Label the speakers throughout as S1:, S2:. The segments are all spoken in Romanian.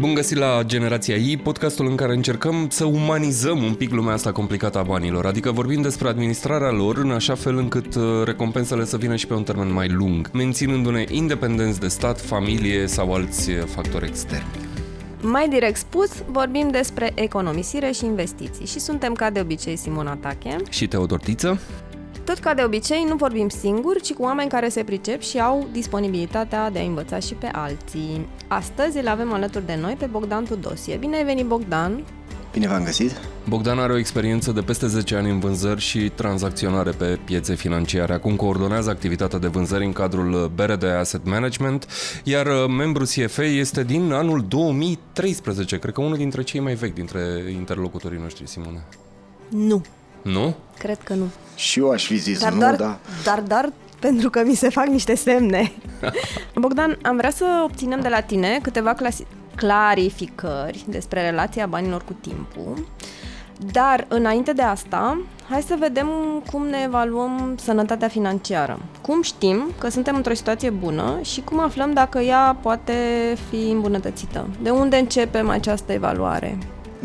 S1: Bun găsit la Generația I, podcastul în care încercăm să umanizăm un pic lumea asta complicată a banilor, adică vorbim despre administrarea lor în așa fel încât uh, recompensele să vină și pe un termen mai lung, menținându-ne independenți de stat, familie sau alți uh, factori externi.
S2: Mai direct spus, vorbim despre economisire și investiții și suntem ca de obicei Simona Tache
S1: și Teodor Tiță.
S2: Tot ca de obicei, nu vorbim singuri, ci cu oameni care se pricep și au disponibilitatea de a învăța și pe alții. Astăzi îl avem alături de noi pe Bogdan Tudosie. Bine ai venit, Bogdan!
S3: Bine v-am găsit!
S1: Bogdan are o experiență de peste 10 ani în vânzări și tranzacționare pe piețe financiare. Acum coordonează activitatea de vânzări în cadrul BRD Asset Management, iar uh, membru CFA este din anul 2013, cred că unul dintre cei mai vechi dintre interlocutorii noștri, Simone.
S2: Nu.
S1: Nu?
S2: Cred că nu.
S3: Și eu aș fi zis
S2: dar
S3: nu,
S2: dar,
S3: da.
S2: Dar, dar, pentru că mi se fac niște semne. Bogdan, am vrea să obținem de la tine câteva clasi- clarificări despre relația banilor cu timpul. Dar, înainte de asta, hai să vedem cum ne evaluăm sănătatea financiară. Cum știm că suntem într-o situație bună și cum aflăm dacă ea poate fi îmbunătățită? De unde începem această evaluare?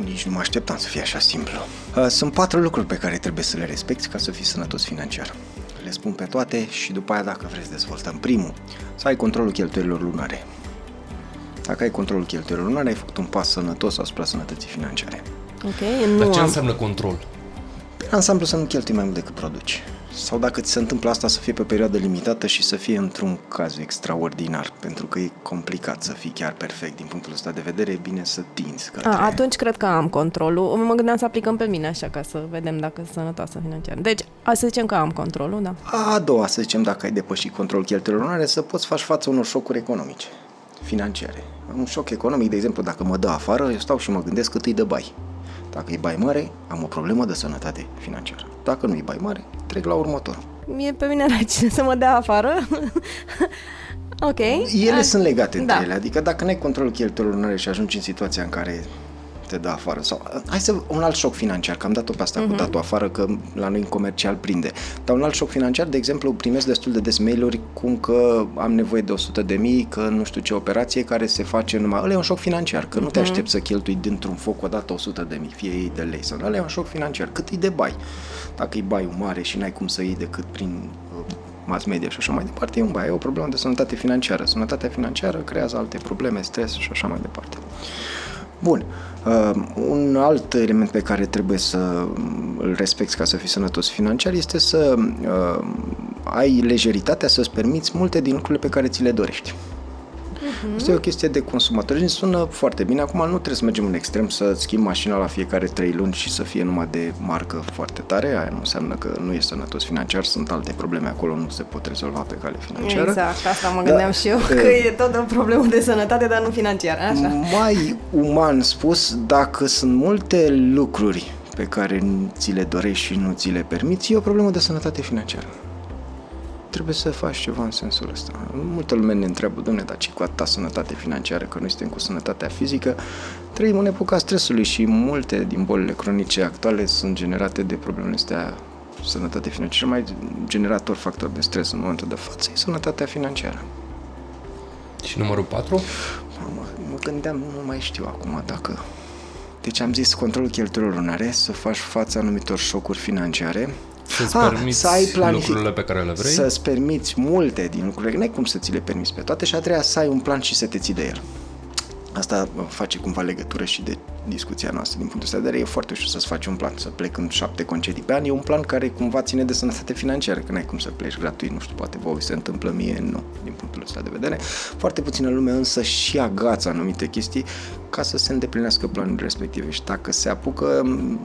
S3: Nici nu mă așteptam să fie așa simplu. Uh, sunt patru lucruri pe care trebuie să le respecti ca să fii sănătos financiar. Le spun pe toate și după aia dacă vreți dezvoltăm. Primul, să ai controlul cheltuielilor lunare. Dacă ai controlul cheltuielilor lunare, ai făcut un pas sănătos asupra sănătății financiare.
S2: Ok, nu
S1: Dar ce
S2: am...
S1: înseamnă control?
S3: Pe ansamblu să nu cheltui mai mult decât produci. Sau dacă ți se întâmplă asta să fie pe o perioadă limitată și să fie într-un caz extraordinar, pentru că e complicat să fii chiar perfect din punctul ăsta de vedere, e bine să tinzi către...
S2: A, atunci cred că am controlul. Mă gândeam să aplicăm pe mine așa ca să vedem dacă sunt sănătoasă financiar. Deci, a să zicem că am controlul, da.
S3: A doua, să zicem, dacă ai depășit controlul cheltuielor lunare, să poți face față unor șocuri economice, financiare. Un șoc economic, de exemplu, dacă mă dă afară, eu stau și mă gândesc cât îi dă bai. Dacă e bai mare, am o problemă de sănătate financiară. Dacă nu e bai mare, trec la următorul.
S2: Mie pe mine rece să mă dea afară. ok.
S3: Ele
S2: A,
S3: sunt legate între
S2: da.
S3: ele, adică dacă nu ai controlul cheltuielor lunare și ajungi în situația în care te dă afară sau... Hai să... Un alt șoc financiar, că am dat-o pe asta uh-huh. cu datul afară, că la noi în comercial prinde. Dar un alt șoc financiar, de exemplu, primesc destul de des mail-uri cum că am nevoie de 100 de mii, că nu știu ce operație care se face numai... Ăla e un șoc financiar, că uh-huh. nu te aștepți să cheltui dintr-un foc o dată 100 de mii, fie ei de lei sau... Ăla e un șoc financiar. Cât e de bai? Dacă e baiul mare și n-ai cum să iei decât prin uh, mass media și așa mai departe, e un bai, e o problemă de sănătate financiară. Sănătatea financiară creează alte probleme, stres și așa mai departe. Bun. Uh, un alt element pe care trebuie să îl respecti ca să fii sănătos financiar este să uh, ai lejeritatea să-ți permiți multe din lucrurile pe care ți le dorești. Uh-huh. Asta e o chestie de consumator și sună foarte bine. Acum nu trebuie să mergem în extrem să schimbi mașina la fiecare trei luni și să fie numai de marcă foarte tare. Aia nu înseamnă că nu e sănătos financiar. Sunt alte probleme acolo, nu se pot rezolva pe cale financiară.
S2: Exact, asta mă gândeam da, și eu, că e tot o problemă de sănătate, dar nu financiară, așa.
S3: Mai uman spus, dacă sunt multe lucruri pe care ți le dorești și nu ți le permiți, e o problemă de sănătate financiară trebuie să faci ceva în sensul ăsta. Multă lume ne întreabă, domne, dar ce cu atâta sănătate financiară, că noi suntem cu sănătatea fizică? Trăim în epoca stresului și multe din bolile cronice actuale sunt generate de problemele astea sănătate financiară. Cel mai generator factor de stres în momentul de față e sănătatea financiară.
S1: Și numărul 4?
S3: Mă, mă gândeam, nu mai știu acum dacă... Deci am zis controlul cheltuielor lunare, să faci față anumitor șocuri financiare,
S1: să-ți ah, permiți să ai planific- lucrurile pe care le vrei?
S3: Să-ți permiți multe din lucrurile, n-ai cum să ți le permiți pe toate și a treia să ai un plan și să te ții de el. Asta face cumva legătură și de discuția noastră din punctul ăsta de vedere. E foarte ușor să-ți faci un plan, să plec în șapte concedii pe an. E un plan care cumva ține de sănătate financiară, că n-ai cum să pleci gratuit, nu știu, poate vouă se întâmplă mie, nu, din punctul ăsta de vedere. Foarte puțină lume însă și agață anumite chestii ca să se îndeplinească planurile respective și dacă se apucă,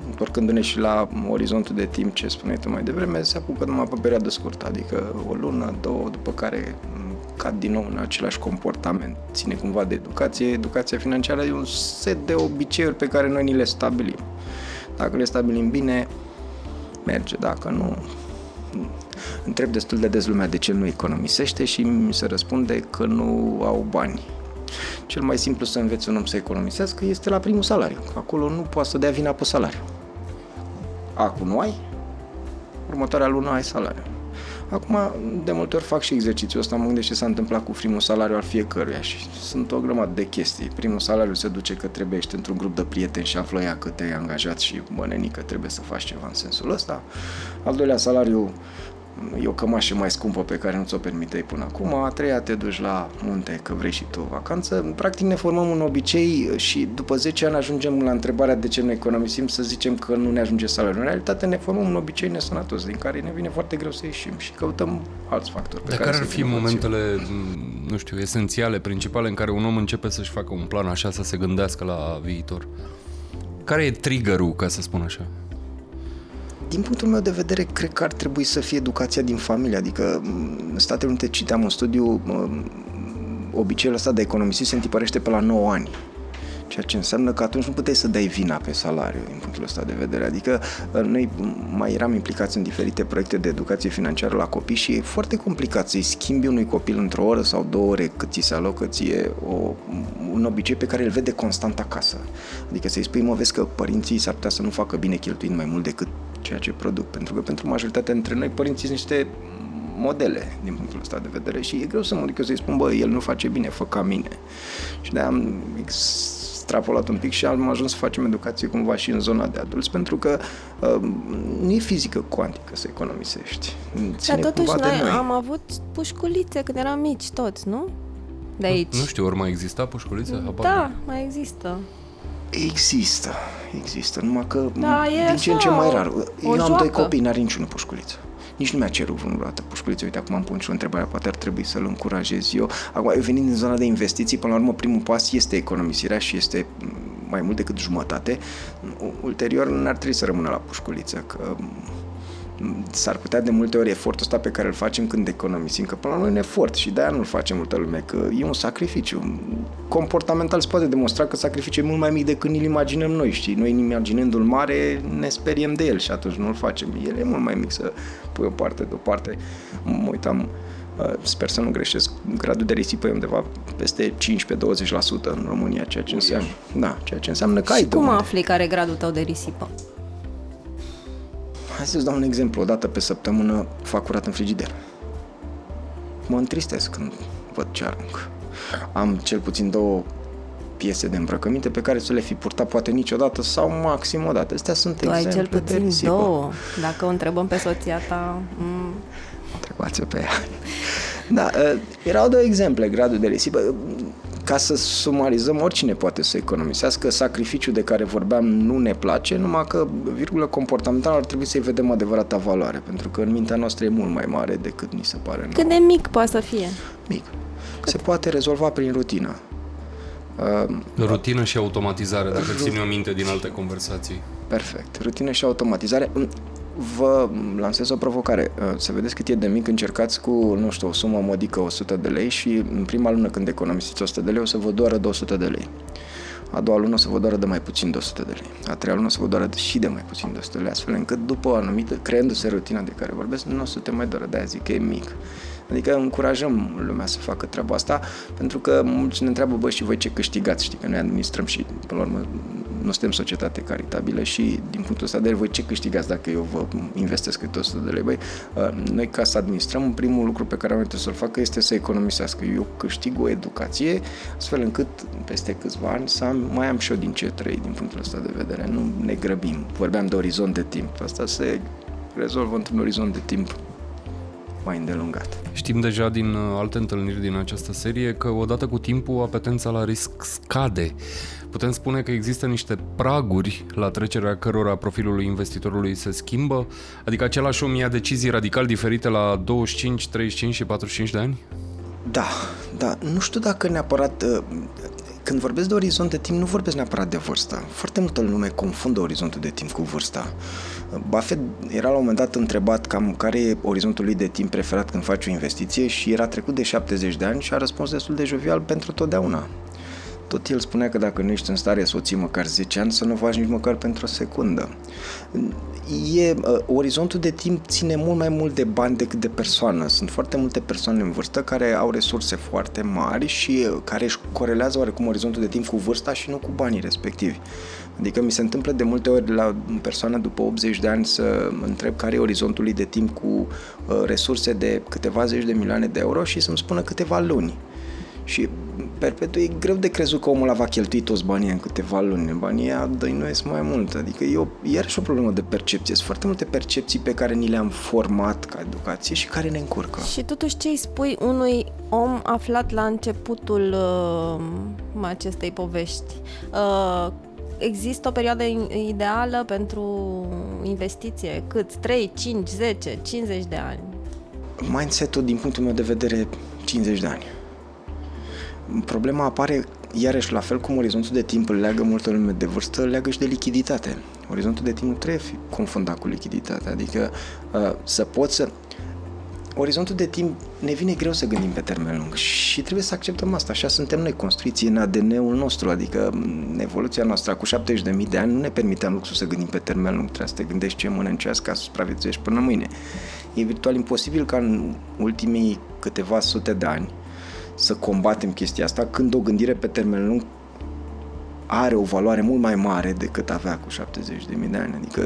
S3: întorcându-ne și la orizontul de timp ce spuneai tu mai devreme, se apucă numai pe perioadă scurtă, adică o lună, două, după care cad din nou în același comportament. Ține cumva de educație. Educația financiară e un set de obiceiuri pe care noi ni le stabilim. Dacă le stabilim bine, merge. Dacă nu, întreb destul de des lumea de ce nu economisește și mi se răspunde că nu au bani. Cel mai simplu să înveți un om să economisească este la primul salariu. Acolo nu poate să dea vina pe salariu. Acum nu ai, următoarea lună ai salariu Acum, de multe ori fac și exercițiul ăsta, mă gândesc ce s-a întâmplat cu primul salariu al fiecăruia și sunt o grămadă de chestii. Primul salariu se duce că trebuie ești într-un grup de prieteni și află ea că te-ai angajat și bănenică trebuie să faci ceva în sensul ăsta. Al doilea salariu e o cămașă mai scumpă pe care nu ți-o permiteai până acum, a treia te duci la munte că vrei și tu vacanță. Practic ne formăm un obicei și după 10 ani ajungem la întrebarea de ce nu economisim să zicem că nu ne ajunge salariul. În realitate ne formăm un obicei nesănătos din care ne vine foarte greu să ieșim și căutăm alți factori.
S1: Pe Dar care ar fi momentele, nu știu, esențiale, principale în care un om începe să-și facă un plan așa, să se gândească la viitor? Care e triggerul, ca să spun așa?
S3: Din punctul meu de vedere, cred că ar trebui să fie educația din familie. Adică, în Statele Unite citeam un studiu, obiceiul ăsta de economisi se întipărește pe la 9 ani. Ceea ce înseamnă că atunci nu puteai să dai vina pe salariu din punctul ăsta de vedere. Adică noi mai eram implicați în diferite proiecte de educație financiară la copii și e foarte complicat să-i schimbi unui copil într-o oră sau două ore cât ți se alocă ție o, un obicei pe care îl vede constant acasă. Adică să-i spui, mă, vezi că părinții s-ar putea să nu facă bine cheltuind mai mult decât ceea ce produc. Pentru că pentru majoritatea dintre noi părinții sunt niște modele din punctul ăsta de vedere și e greu să mă duc eu să-i spun, bă, el nu face bine, fă ca mine. Și de am extrapolat un pic și am ajuns să facem educație cumva și în zona de adulți, pentru că uh, nu e fizică cuantică să economisești.
S2: Ține Dar totuși noi, noi am avut pușculițe când eram mici toți, nu? De aici.
S1: Nu, nu știu, ori mai exista pușculițe?
S2: Habar da, mai există.
S3: Există, există, numai că da, din ce în ce mai rar. Eu joacă. am doi copii, n-are niciunul pușculiță. Nici nu mi-a cerut vreodată pușculiță. Uite, acum am pun și o întrebare, poate ar trebui să-l încurajez eu. Acum, eu venind din zona de investiții, până la urmă, primul pas este economisirea și este mai mult decât jumătate. Ulterior, n-ar trebui să rămână la pușculiță, că s-ar putea de multe ori efortul ăsta pe care îl facem când economisim, că până la urmă e un efort și de-aia nu-l face multă lume, că e un sacrificiu. Comportamental se poate demonstra că sacrificiul e mult mai mic decât ne-l imaginăm noi, știi? Noi imaginându-l mare ne speriem de el și atunci nu-l facem. El e mult mai mic să pui o parte deoparte. Mă uitam uh, sper să nu greșesc, gradul de risipă e undeva peste 15-20% în România, ceea ce înseamnă, da, ceea ce înseamnă că ai
S2: Și cum afli care e gradul tău de risipă?
S3: Hai să-ți dau un exemplu. O dată pe săptămână fac curat în frigider. Mă întristesc când văd ce arunc. Am cel puțin două piese de îmbrăcăminte pe care să le fi purtat poate niciodată sau maxim o dată. Astea sunt
S2: tu exemple ai cel puțin de două. Dacă o întrebăm pe soția ta... Mm.
S3: Întrebați-o pe ea. Da, ă, erau două exemple, gradul de risipă ca să sumarizăm, oricine poate să economisească. Sacrificiul de care vorbeam nu ne place, numai că virgulă comportamentală ar trebui să-i vedem adevărata valoare, pentru că în mintea noastră e mult mai mare decât ni se pare
S2: Cât de mic poate să fie?
S3: Mic. Cât? Se poate rezolva prin rutină.
S1: Uh, rutină și automatizare, dacă ru- ține o minte din alte conversații.
S3: Perfect. Rutină și automatizare vă lansez o provocare. Uh, să vedeți cât e de mic, încercați cu, nu știu, o sumă modică 100 de lei și în prima lună când economisiți 100 de lei o să vă doară 200 de lei. A doua lună o să vă doară de mai puțin de 100 de lei. A treia lună o să vă doară și de mai puțin de 100 de lei, astfel încât după o anumită, creându-se rutina de care vorbesc, nu o să te mai doară, de-aia zic că e mic. Adică încurajăm lumea să facă treaba asta, pentru că mulți ne întreabă, bă, și voi ce câștigați? Știi că noi administrăm și, până la urmă, nu suntem societate caritabilă și din punctul ăsta de vedere, voi ce câștigați dacă eu vă investesc câte 100 de lei? Băi, uh, noi ca să administrăm, primul lucru pe care am trebuie să-l facă este să economisească. Eu câștig o educație astfel încât peste câțiva ani să am, mai am și eu din ce trăi din punctul ăsta de vedere. Nu ne grăbim. Vorbeam de orizont de timp. Asta se rezolvă într-un orizont de timp mai îndelungat.
S1: Știm deja din uh, alte întâlniri din această serie că odată cu timpul apetența la risc scade. Putem spune că există niște praguri la trecerea cărora profilul investitorului se schimbă? Adică același om ia decizii radical diferite la 25, 35 și 45 de ani?
S3: Da, da. Nu știu dacă neapărat... Uh, când vorbesc de orizont de timp, nu vorbesc neapărat de vârstă. Foarte multă lume confundă orizontul de timp cu vârsta. Buffett era la un moment dat întrebat cam care e orizontul lui de timp preferat când face o investiție și era trecut de 70 de ani și a răspuns destul de jovial pentru totdeauna. Tot el spunea că dacă nu ești în stare să o ții măcar 10 ani, să nu o faci nici măcar pentru o secundă. E, uh, orizontul de timp ține mult mai mult de bani decât de persoană. Sunt foarte multe persoane în vârstă care au resurse foarte mari și uh, care își corelează oarecum orizontul de timp cu vârsta și nu cu banii respectivi. Adică mi se întâmplă de multe ori la o persoană după 80 de ani să întreb care e orizontul de timp cu uh, resurse de câteva zeci de milioane de euro și să-mi spună câteva luni. Și perpetu e greu de crezut că omul va cheltui toți banii în câteva luni. Banii dăinuiesc mai mult. Adică e o, iarăși o problemă de percepție. Sunt foarte multe percepții pe care ni le-am format ca educație și care ne încurcă.
S2: Și totuși ce îi spui unui om aflat la începutul uh, acestei povești? Uh, există o perioadă ideală pentru investiție? Cât? 3, 5, 10, 50 de ani?
S3: Mindset-ul, din punctul meu de vedere, 50 de ani. Problema apare iarăși la fel cum orizontul de timp îl leagă multă lume de vârstă, îl leagă și de lichiditate. Orizontul de timp nu trebuie fi confundat cu lichiditatea, adică uh, să poți să orizontul de timp ne vine greu să gândim pe termen lung și trebuie să acceptăm asta. Așa suntem noi construiți în ADN-ul nostru, adică în evoluția noastră cu 70.000 de ani nu ne permiteam luxul să gândim pe termen lung. Trebuie să te gândești ce mănâncească ca să supraviețuiești până mâine. E virtual imposibil ca în ultimii câteva sute de ani să combatem chestia asta când o gândire pe termen lung are o valoare mult mai mare decât avea cu 70 de mii de ani. Adică,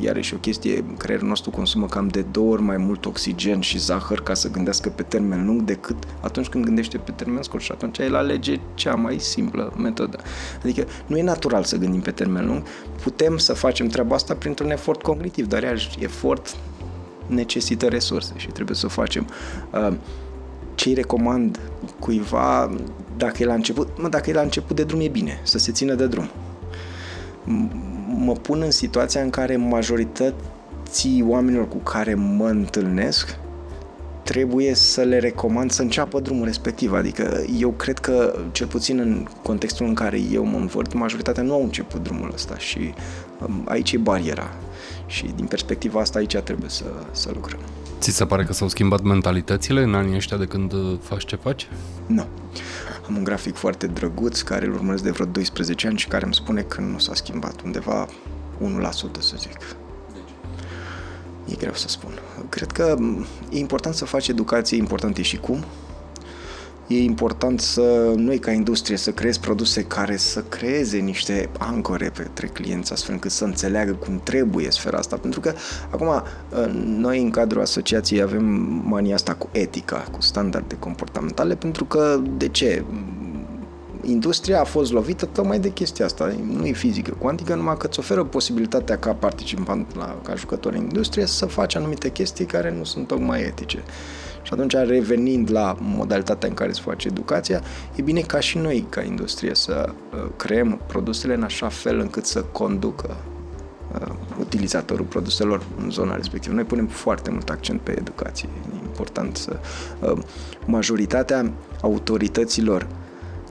S3: iarăși, o chestie, creierul nostru consumă cam de două ori mai mult oxigen și zahăr ca să gândească pe termen lung decât atunci când gândește pe termen scurt și atunci el alege cea mai simplă metodă. Adică nu e natural să gândim pe termen lung, putem să facem treaba asta printr-un efort cognitiv, dar iarăși efort necesită resurse și trebuie să o facem. Uh, ce-i recomand cuiva dacă e la început, mă, dacă e la început de drum e bine, să se țină de drum. Mă pun în situația în care majorității oamenilor cu care mă întâlnesc trebuie să le recomand să înceapă drumul respectiv. Adică eu cred că, cel puțin în contextul în care eu mă învăț, majoritatea nu au început drumul ăsta și um, aici e bariera. Și din perspectiva asta aici trebuie să, să lucrăm.
S1: Ți se pare că s-au schimbat mentalitățile în anii ăștia de când uh, faci ce faci?
S3: Nu. Am un grafic foarte drăguț care îl urmăresc de vreo 12 ani și care îmi spune că nu s-a schimbat undeva 1% să zic. E greu să spun. Cred că e important să faci educație, important e și cum, e important să noi ca industrie să creezi produse care să creeze niște ancore pentru clienți astfel încât să înțeleagă cum trebuie sfera asta. Pentru că acum noi în cadrul asociației avem mania asta cu etica, cu standarde comportamentale, pentru că de ce? industria a fost lovită tocmai de chestia asta. Nu e fizică cuantică, numai că îți oferă posibilitatea ca participant, la, ca jucător în industrie, să faci anumite chestii care nu sunt tocmai etice. Și atunci, revenind la modalitatea în care se face educația, e bine ca și noi, ca industrie, să uh, creăm produsele în așa fel încât să conducă uh, utilizatorul produselor în zona respectivă. Noi punem foarte mult accent pe educație. E important să... Uh, majoritatea autorităților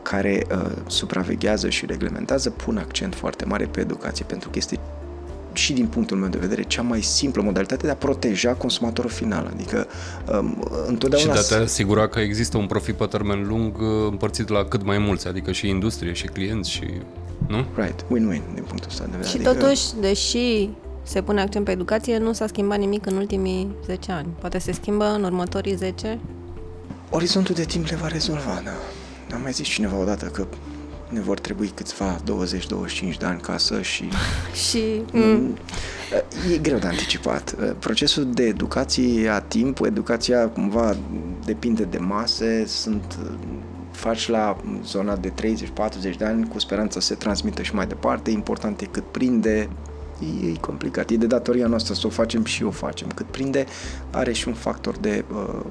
S3: care uh, supraveghează și reglementează pun accent foarte mare pe educație, pentru că este și din punctul meu de vedere, cea mai simplă modalitate de a proteja consumatorul final. Adică um, întotdeauna...
S1: Și de a te asigura că există un profit pe termen lung uh, împărțit la cât mai mulți, adică și industrie, și clienți, și... Nu?
S3: Right, win-win din punctul ăsta de vedere.
S2: Și
S3: adică...
S2: totuși, deși se pune accent pe educație, nu s-a schimbat nimic în ultimii 10 ani. Poate se schimbă în următorii 10?
S3: Orizontul de timp le va rezolva, da. Am mai zis cineva odată că ne vor trebui câțiva 20-25 de ani casă și...
S2: și... Mm.
S3: E greu de anticipat. Procesul de educație a timp, educația cumva depinde de mase, sunt faci la zona de 30-40 de ani cu speranța să se transmită și mai departe. Important e cât prinde, e, e complicat. E de datoria noastră să o facem și o facem. Cât prinde, are și un factor de uh,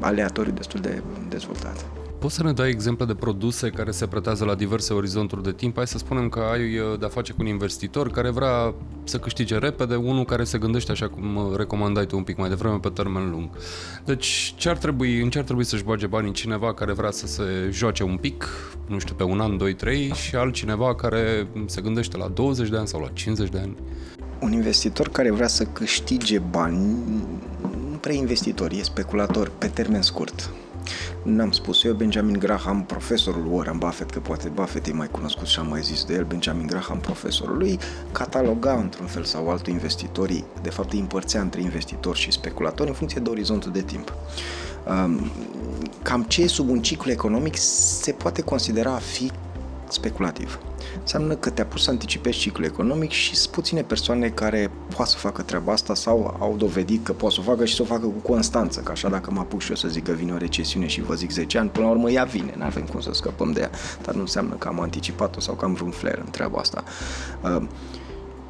S3: aleatoriu destul de dezvoltat.
S1: Poți să ne dai exemple de produse care se pretează la diverse orizonturi de timp? Hai să spunem că ai uh, de-a face cu un investitor care vrea să câștige repede, unul care se gândește așa cum uh, recomandai tu un pic mai devreme pe termen lung. Deci ce ar trebui, în ce ar trebui să-și bage banii cineva care vrea să se joace un pic, nu știu, pe un an, doi, trei și altcineva care se gândește la 20 de ani sau la 50 de ani?
S3: Un investitor care vrea să câștige bani, nu prea investitor, e speculator pe termen scurt N-am spus eu, Benjamin Graham, profesorul Warren Buffett, că poate Buffett e mai cunoscut și am mai zis de el, Benjamin Graham, profesorul lui, cataloga într-un fel sau altul investitorii, de fapt îi împărțea între investitori și speculatori în funcție de orizontul de timp. Um, cam ce e sub un ciclu economic se poate considera a fi speculativ. Înseamnă că te-a pus să anticipezi ciclul economic și sunt puține persoane care poate să facă treaba asta sau au dovedit că poate să o facă și să o facă cu constanță. Că așa dacă mă apuc și eu să zic că vine o recesiune și vă zic 10 ani, până la urmă ea vine, nu avem cum să scăpăm de ea. Dar nu înseamnă că am anticipat-o sau că am vreun flair în treaba asta. Uh,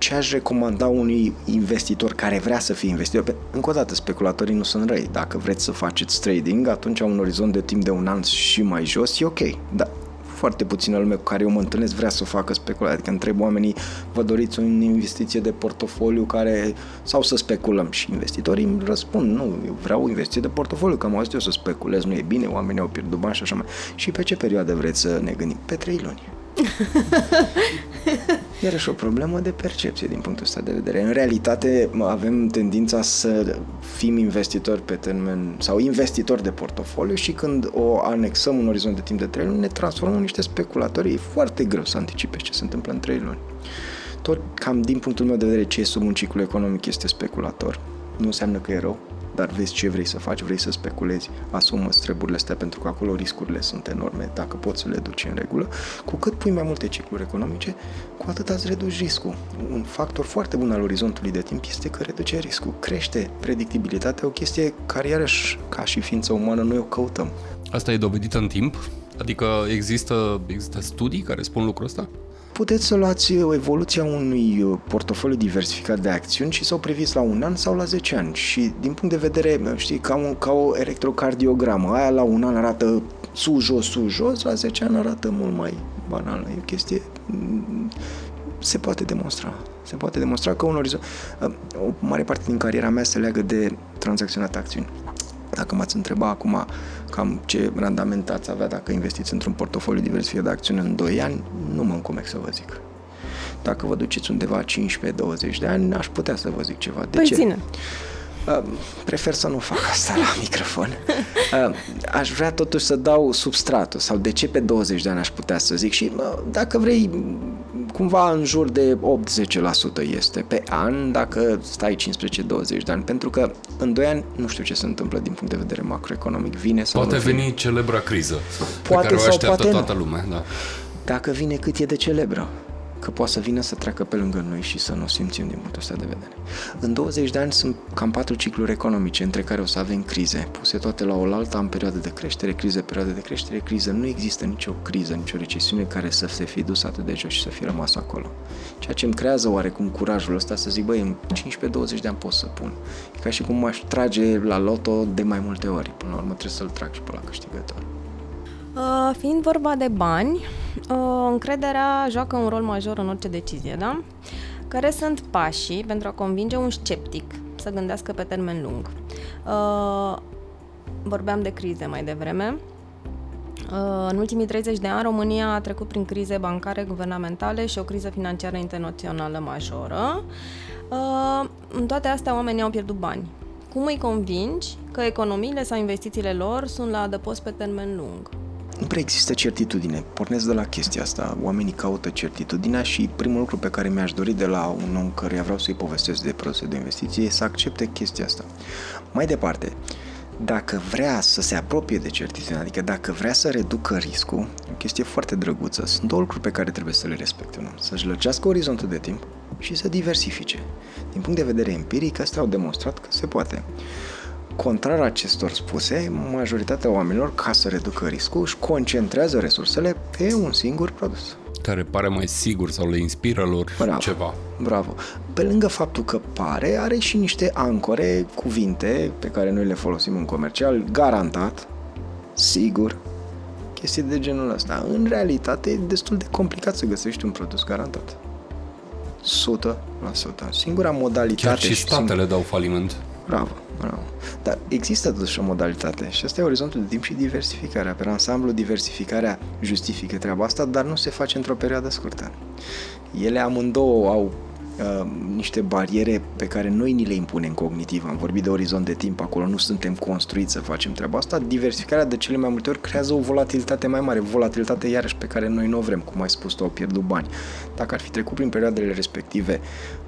S3: ce aș recomanda unui investitor care vrea să fie investitor? Încă o dată, speculatorii nu sunt răi. Dacă vreți să faceți trading, atunci un orizont de timp de un an și mai jos e ok. Dar foarte puțină lume cu care eu mă întâlnesc vrea să facă speculație. Adică întreb oamenii, vă doriți o investiție de portofoliu care, sau să speculăm? Și investitorii îmi răspund, nu, eu vreau o investiție de portofoliu, că am auzit eu să speculez, nu e bine, oamenii au pierdut bani și așa mai. Și pe ce perioadă vreți să ne gândim? Pe trei luni. Iarăși o problemă de percepție din punctul ăsta de vedere. În realitate avem tendința să fim investitori pe termen sau investitori de portofoliu și când o anexăm în orizont de timp de 3 luni ne transformăm în niște speculatori. E foarte greu să anticipezi ce se întâmplă în 3 luni. Tot cam din punctul meu de vedere ce e sub un ciclu economic este speculator. Nu înseamnă că e rău, dar vezi ce vrei să faci, vrei să speculezi, asumă treburile astea pentru că acolo riscurile sunt enorme, dacă poți să le duci în regulă, cu cât pui mai multe cicluri economice, cu atât îți reduci riscul. Un factor foarte bun al orizontului de timp este că reduce riscul, crește predictibilitatea, o chestie care iarăși, ca și ființă umană, noi o căutăm.
S1: Asta e dovedit în timp? Adică există, există studii care spun lucrul ăsta?
S3: Puteți să luați evoluția unui uh, portofoliu diversificat de acțiuni și să o priviți la un an sau la 10 ani. Și din punct de vedere, știi, ca, un, ca o electrocardiogramă, aia la un an arată sus, jos, sus, jos, la 10 ani arată mult mai banală. E o chestie... Mm, se poate demonstra. Se poate demonstra că un orizont... Uh, o mare parte din cariera mea se leagă de tranzacționat acțiuni. Dacă m-ați întreba acum cam ce randament ați avea dacă investiți într-un portofoliu diversificat de acțiuni în 2 ani, nu mă încumec să vă zic. Dacă vă duceți undeva 15-20 de ani, aș putea să vă zic ceva. De
S2: păi
S3: ce?
S2: Ține.
S3: Uh, prefer să nu fac asta la microfon. Uh, aș vrea totuși să dau substratul sau de ce pe 20 de ani aș putea să zic și uh, dacă vrei cumva în jur de 8-10% este pe an dacă stai 15-20 de ani, pentru că în 2 ani nu știu ce se întâmplă din punct de vedere macroeconomic, vine sau
S1: Poate
S3: nu
S1: veni
S3: vine.
S1: celebra criză
S3: Poate
S1: pe care o așteaptă
S3: poate
S1: toată
S3: nu.
S1: lumea. Da.
S3: Dacă vine cât e de celebră, că poate să vină să treacă pe lângă noi și să nu simțim din punctul ăsta de vedere. În 20 de ani sunt cam patru cicluri economice între care o să avem crize, puse toate la oaltă, am perioade de creștere, crize, perioade de creștere, criză. Nu există nicio criză, nicio recesiune care să se fi dus atât de jos și să fi rămas acolo. Ceea ce îmi creează oarecum curajul ăsta să zic, băi, în 15-20 de ani pot să pun. E ca și cum aș trage la loto de mai multe ori. Până la urmă trebuie să-l trag și pe la câștigător.
S2: Uh, fiind vorba de bani, uh, încrederea joacă un rol major în orice decizie, da? Care sunt pașii pentru a convinge un sceptic să gândească pe termen lung? Uh, vorbeam de crize mai devreme. Uh, în ultimii 30 de ani, România a trecut prin crize bancare, guvernamentale și o criză financiară internațională majoră. Uh, în toate astea, oamenii au pierdut bani. Cum îi convingi că economiile sau investițiile lor sunt la adăpost pe termen lung?
S3: Nu prea există certitudine. Pornesc de la chestia asta. Oamenii caută certitudinea și primul lucru pe care mi-aș dori de la un om care vreau să-i povestesc de produse de investiție e să accepte chestia asta. Mai departe, dacă vrea să se apropie de certitudine, adică dacă vrea să reducă riscul, o chestie foarte drăguță, sunt două lucruri pe care trebuie să le respecte un om. Să-și lărgească orizontul de timp și să diversifice. Din punct de vedere empiric, astea au demonstrat că se poate. Contrar acestor spuse, majoritatea oamenilor, ca să reducă riscul, își concentrează resursele pe un singur produs.
S1: Care pare mai sigur sau le inspiră lor
S3: Bravo.
S1: ceva.
S3: Bravo. Pe lângă faptul că pare, are și niște ancore, cuvinte pe care noi le folosim în comercial, garantat, sigur, chestii de genul ăsta. În realitate e destul de complicat să găsești un produs garantat. 100%. Singura modalitate...
S1: Chiar și statele
S3: singur...
S1: dau faliment.
S3: Bravo, bravo. Dar există totuși o modalitate și asta e orizontul de timp și diversificarea. Pe ansamblu, diversificarea justifică treaba asta, dar nu se face într-o perioadă scurtă. Ele amândouă au uh, niște bariere pe care noi ni le impunem cognitiv. Am vorbit de orizont de timp, acolo nu suntem construiți să facem treaba asta. Diversificarea de cele mai multe ori creează o volatilitate mai mare, volatilitate iarăși pe care noi nu o vrem, cum ai spus tu, au pierdut bani. Dacă ar fi trecut prin perioadele respective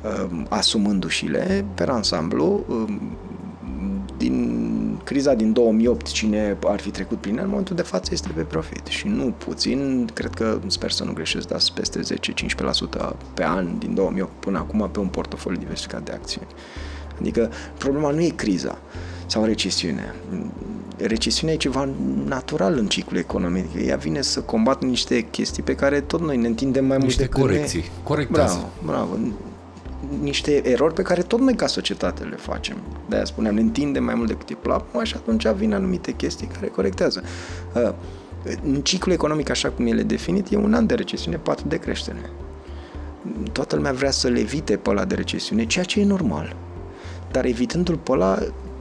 S3: uh, asumându-și-le, pe ansamblu, uh, din criza din 2008, cine ar fi trecut prin ea, în momentul de față este pe profit. Și nu puțin, cred că, sper să nu greșesc, dar peste 10-15% pe an din 2008 până acum pe un portofoliu diversificat de acțiuni. Adică problema nu e criza sau recesiunea. Recesiunea e ceva natural în ciclul economic. Ea vine să combată niște chestii pe care tot noi ne întindem mai
S1: niște
S3: mult
S1: decât corecții. Ne...
S3: Corectează. Bravo, bravo niște erori pe care tot noi ca societate le facem. De-aia spuneam, ne întindem mai mult decât e plapuma și atunci vin anumite chestii care corectează. Uh, în ciclul economic, așa cum el e definit, e un an de recesiune, patru de creștere. Toată lumea vrea să le evite pe ăla de recesiune, ceea ce e normal. Dar evitându-l pe ăla,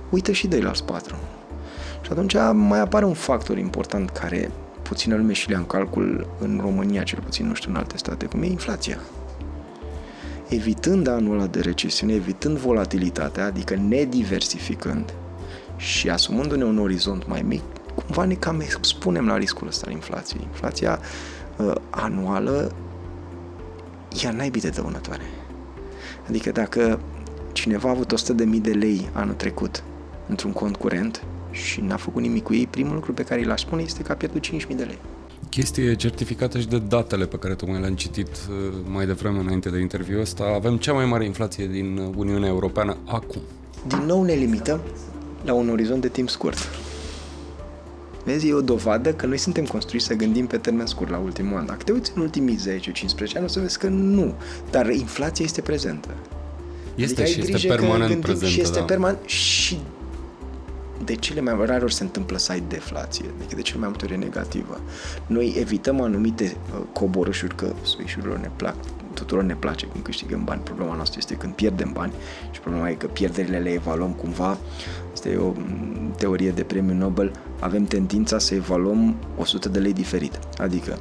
S3: uită și de la patru. Și atunci mai apare un factor important care puțină lume și le în calcul în România, cel puțin nu știu în alte state, cum e inflația evitând anul ăla de recesiune, evitând volatilitatea, adică nediversificând și asumându-ne un orizont mai mic, cumva ne cam expunem la riscul ăsta al inflației. Inflația uh, anuală e naibii de dăunătoare. Adică dacă cineva a avut 100.000 de, de lei anul trecut într-un cont curent și n-a făcut nimic cu ei, primul lucru pe care îl aș spune este că a pierdut 5.000 de lei
S1: chestie certificată și de datele pe care tocmai le-am citit uh, mai devreme înainte de interviul ăsta. Avem cea mai mare inflație din Uniunea Europeană acum.
S3: Din nou ne limităm la un orizont de timp scurt. Vezi, e o dovadă că noi suntem construiți să gândim pe termen scurt la ultimul an. Dacă te uiți în ultimii 10-15 ani, o să vezi că nu. Dar inflația este prezentă.
S1: Este adică și este permanent prezentă.
S3: Și este
S1: da.
S3: permanent și de cele mai rare ori se întâmplă să ai deflație, adică de cele mai multe ori e negativă. Noi evităm anumite uh, coborâșuri, că switch ne plac, tuturor ne place când câștigăm bani. Problema noastră este când pierdem bani și problema e că pierderile le evaluăm cumva. Asta e o mm, teorie de premiu Nobel. Avem tendința să evaluăm 100 de lei diferit. Adică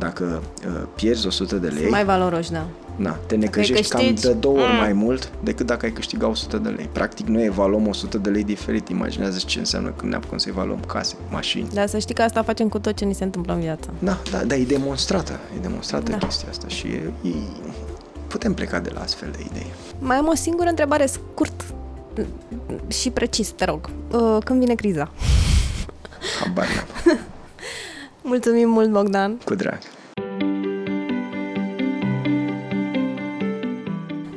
S3: dacă uh, pierzi 100 de lei...
S2: Mai valoroși, da.
S3: Na, te necăjești cam de două ori mm. mai mult decât dacă ai câștigat 100 de lei. Practic, noi evaluăm 100 de lei diferit. Imaginează ce înseamnă când ne apucăm să evaluăm case, mașini.
S2: Da, să știi că asta facem cu tot ce ni se întâmplă în viață.
S3: Da, da, da e demonstrată. E demonstrată da. chestia asta și e, e, putem pleca de la astfel de idei.
S2: Mai am o singură întrebare scurt și precis, te rog. Uh, când vine criza?
S3: Habar
S2: Mulțumim mult, Bogdan!
S3: Cu drag!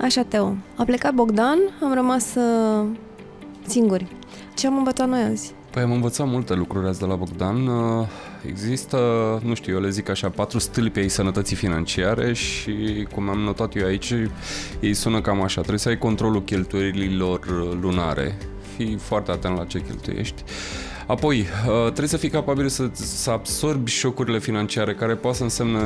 S2: Așa, Teo. A plecat Bogdan, am rămas uh, singuri. Ce am învățat noi azi?
S1: Păi am învățat multe lucruri azi de la Bogdan. Uh, există, nu știu, eu le zic așa, patru stâlpi ai sănătății financiare și, cum am notat eu aici, ei sună cam așa. Trebuie să ai controlul cheltuielilor lunare. Fii foarte atent la ce cheltuiești. Apoi, uh, trebuie să fii capabil să, să absorbi șocurile financiare care poate să însemne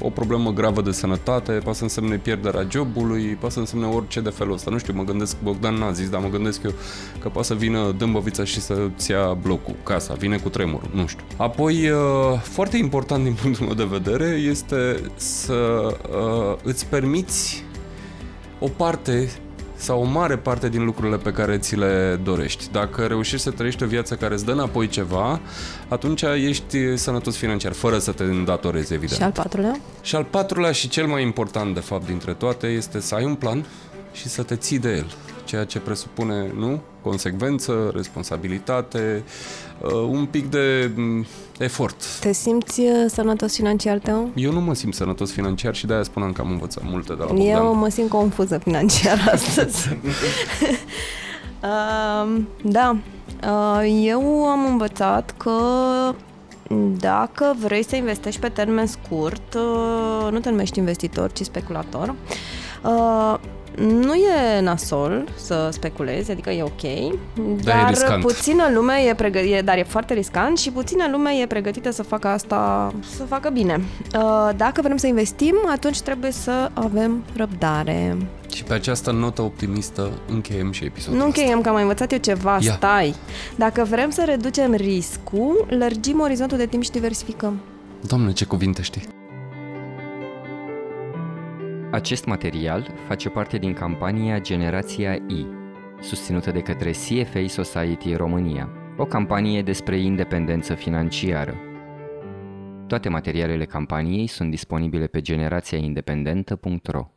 S1: o problemă gravă de sănătate, poate să însemne pierderea jobului, poate să însemne orice de felul ăsta. Nu știu, mă gândesc, Bogdan n-a zis, dar mă gândesc eu că poate să vină dâmbăvița și să-ți ia blocul, casa, vine cu tremurul, nu știu. Apoi, uh, foarte important din punctul meu de vedere este să uh, îți permiți o parte sau o mare parte din lucrurile pe care ți le dorești. Dacă reușești să trăiești o viață care îți dă înapoi ceva, atunci ești sănătos financiar, fără să te îndatorezi, evident.
S2: Și al patrulea?
S1: Și al patrulea și cel mai important, de fapt, dintre toate, este să ai un plan și să te ții de el ceea ce presupune, nu? Consecvență, responsabilitate, uh, un pic de mm, efort.
S2: Te simți uh, sănătos financiar, Teo?
S1: Eu nu mă simt sănătos financiar și de-aia spuneam că am învățat multe de la Bogdan.
S2: Eu mă simt confuză financiar astăzi. uh, da, uh, eu am învățat că dacă vrei să investești pe termen scurt, uh, nu te numești investitor, ci speculator, uh, nu e nasol să speculezi, adică e ok, dar,
S1: dar e
S2: puțină lume e pregătită, dar e foarte riscant și puțină lume e pregătită să facă asta, să facă bine. Uh, dacă vrem să investim, atunci trebuie să avem răbdare.
S1: Și pe această notă optimistă încheiem și episodul
S2: Nu încheiem, că am mai învățat eu ceva,
S1: Ia.
S2: stai. Dacă vrem să reducem riscul, lărgim orizontul de timp și diversificăm.
S1: Doamne, ce cuvinte știi!
S4: Acest material face parte din campania Generația I, susținută de către CFA Society România, o campanie despre independență financiară. Toate materialele campaniei sunt disponibile pe generațiaindependentă.ro